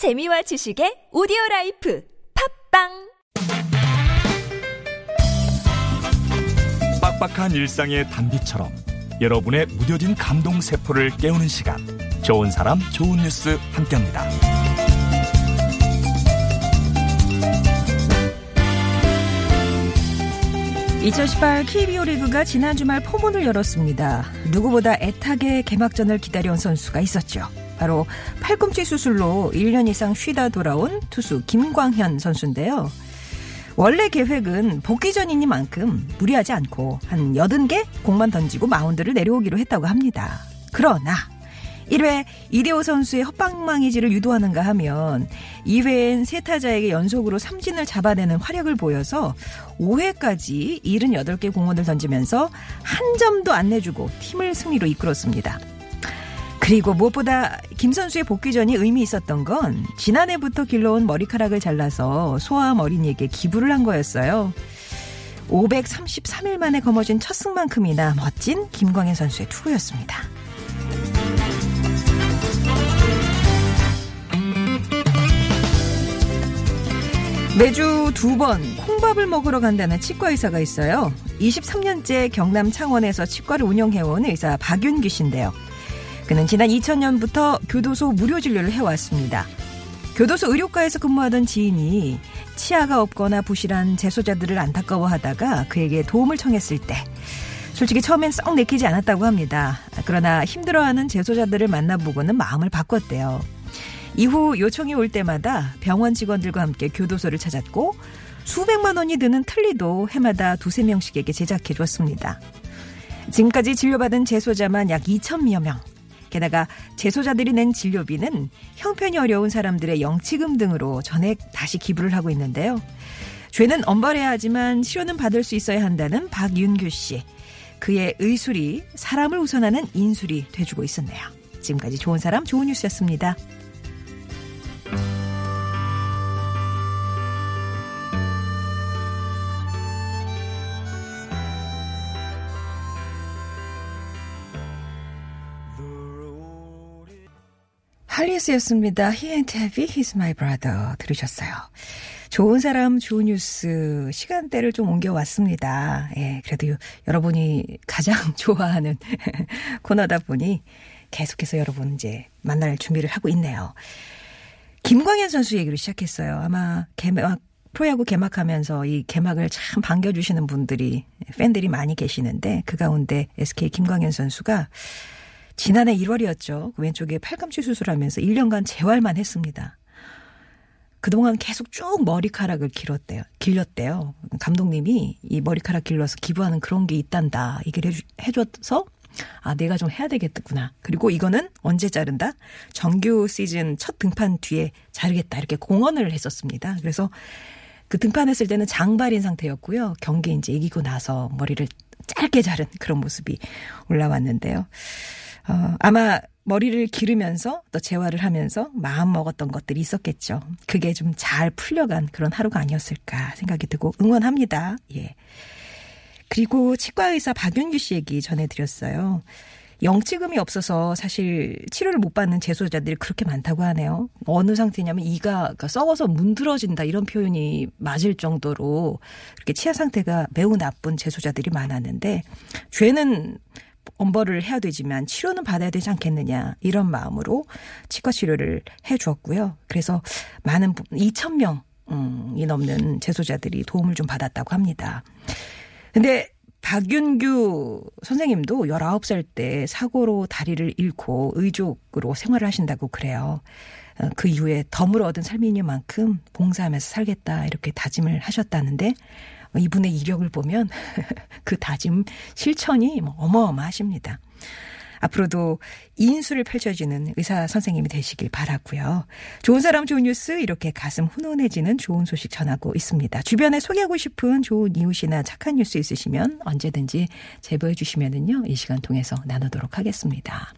재미와 지식의 오디오 라이프 팟빵 빡빡한 일상의 단비처럼 여러분의 무뎌진 감동 세포를 깨우는 시간 좋은 사람 좋은 뉴스 함께합니다. 2018 KBO 리그가 지난 주말 포문을 열었습니다. 누구보다 애타게 개막전을 기다려온 선수가 있었죠. 바로 팔꿈치 수술로 1년 이상 쉬다 돌아온 투수 김광현 선수인데요. 원래 계획은 복귀 전이니만큼 무리하지 않고 한 80개 공만 던지고 마운드를 내려오기로 했다고 합니다. 그러나 1회 이대호 선수의 헛방망이질을 유도하는가 하면 2회엔 세 타자에게 연속으로 삼진을 잡아내는 활약을 보여서 5회까지 78개 공원을 던지면서 한 점도 안 내주고 팀을 승리로 이끌었습니다. 그리고 무엇보다 김 선수의 복귀전이 의미 있었던 건 지난해부터 길러온 머리카락을 잘라서 소아암 어린이에게 기부를 한 거였어요. 533일 만에 거머쥔 첫 승만큼이나 멋진 김광현 선수의 투구였습니다. 매주 두 번 콩밥을 먹으러 간다는 치과 의사가 있어요. 23년째 경남 창원에서 치과를 운영해온 의사 박윤기 씨인데요. 그는 지난 2000년부터 교도소 무료 진료를 해왔습니다. 교도소 의료과에서 근무하던 지인이 치아가 없거나 부실한 재소자들을 안타까워하다가 그에게 도움을 청했을 때 솔직히 처음엔 썩 내키지 않았다고 합니다. 그러나 힘들어하는 재소자들을 만나보고는 마음을 바꿨대요. 이후 요청이 올 때마다 병원 직원들과 함께 교도소를 찾았고 수백만 원이 드는 틀니도 해마다 두세 명씩에게 제작해 줬습니다. 지금까지 진료받은 재소자만 약 2천여 명. 게다가 재소자들이 낸 진료비는 형편이 어려운 사람들의 영치금 등으로 전액 다시 기부를 하고 있는데요. 죄는 엄벌해야 하지만 치료는 받을 수 있어야 한다는 박윤규 씨. 그의 의술이 사람을 우선하는 인술이 돼주고 있었네요. 지금까지 좋은 사람 좋은 뉴스였습니다. 할리스였습니다. He ain't heavy, he's my brother. 들으셨어요. 좋은 사람, 좋은 뉴스 시간대를 좀 옮겨왔습니다. 예, 그래도 여러분이 가장 좋아하는 코너다 보니 계속해서 여러분 이제 만날 준비를 하고 있네요. 김광현 선수 얘기로 시작했어요. 아마 개막 프로야구 개막하면서 이 개막을 참 반겨주시는 분들이 팬들이 많이 계시는데 그 가운데 SK 김광현 선수가 지난해 1월이었죠. 그 왼쪽에 팔꿈치 수술하면서 1년간 재활만 했습니다. 그동안 계속 쭉 머리카락을 길었대요. 길렸대요. 감독님이 이 머리카락 길러서 기부하는 그런 게 있단다. 얘기를 해줘서 아, 내가 좀 해야 되겠구나. 그리고 이거는 언제 자른다? 정규 시즌 첫 등판 뒤에 자르겠다. 이렇게 공언을 했었습니다. 그래서 그 등판했을 때는 장발인 상태였고요. 경기 이제 이기고 나서 머리를 짧게 자른 그런 모습이 올라왔는데요. 어, 아마 머리를 기르면서 또 재활을 하면서 마음 먹었던 것들이 있었겠죠. 그게 좀 잘 풀려간 그런 하루가 아니었을까 생각이 들고 응원합니다. 예. 그리고 치과의사 박윤규 씨 얘기 전해드렸어요. 영치금이 없어서 사실 치료를 못 받는 재소자들이 그렇게 많다고 하네요. 어느 상태냐면 이가 그러니까 썩어서 문드러진다 이런 표현이 맞을 정도로 그렇게 치아 상태가 매우 나쁜 재소자들이 많았는데 죄는 엄벌을 해야 되지만 치료는 받아야 되지 않겠느냐 이런 마음으로 치과 치료를 해 주었고요. 그래서 많은 2천 명이 넘는 재소자들이 도움을 좀 받았다고 합니다. 근데 박윤규 선생님도 19살 때 사고로 다리를 잃고 의족으로 생활을 하신다고 그래요. 그 이후에 덤으로 얻은 삶이니만큼 봉사하면서 살겠다 이렇게 다짐을 하셨다는데 이분의 이력을 보면 그 다짐 실천이 뭐 어마어마하십니다. 앞으로도 인수를 펼쳐지는 의사 선생님이 되시길 바라고요. 좋은 사람 좋은 뉴스 이렇게 가슴 훈훈해지는 좋은 소식 전하고 있습니다. 주변에 소개하고 싶은 좋은 이웃이나 착한 뉴스 있으시면 언제든지 제보해 주시면은요. 이 시간 통해서 나누도록 하겠습니다.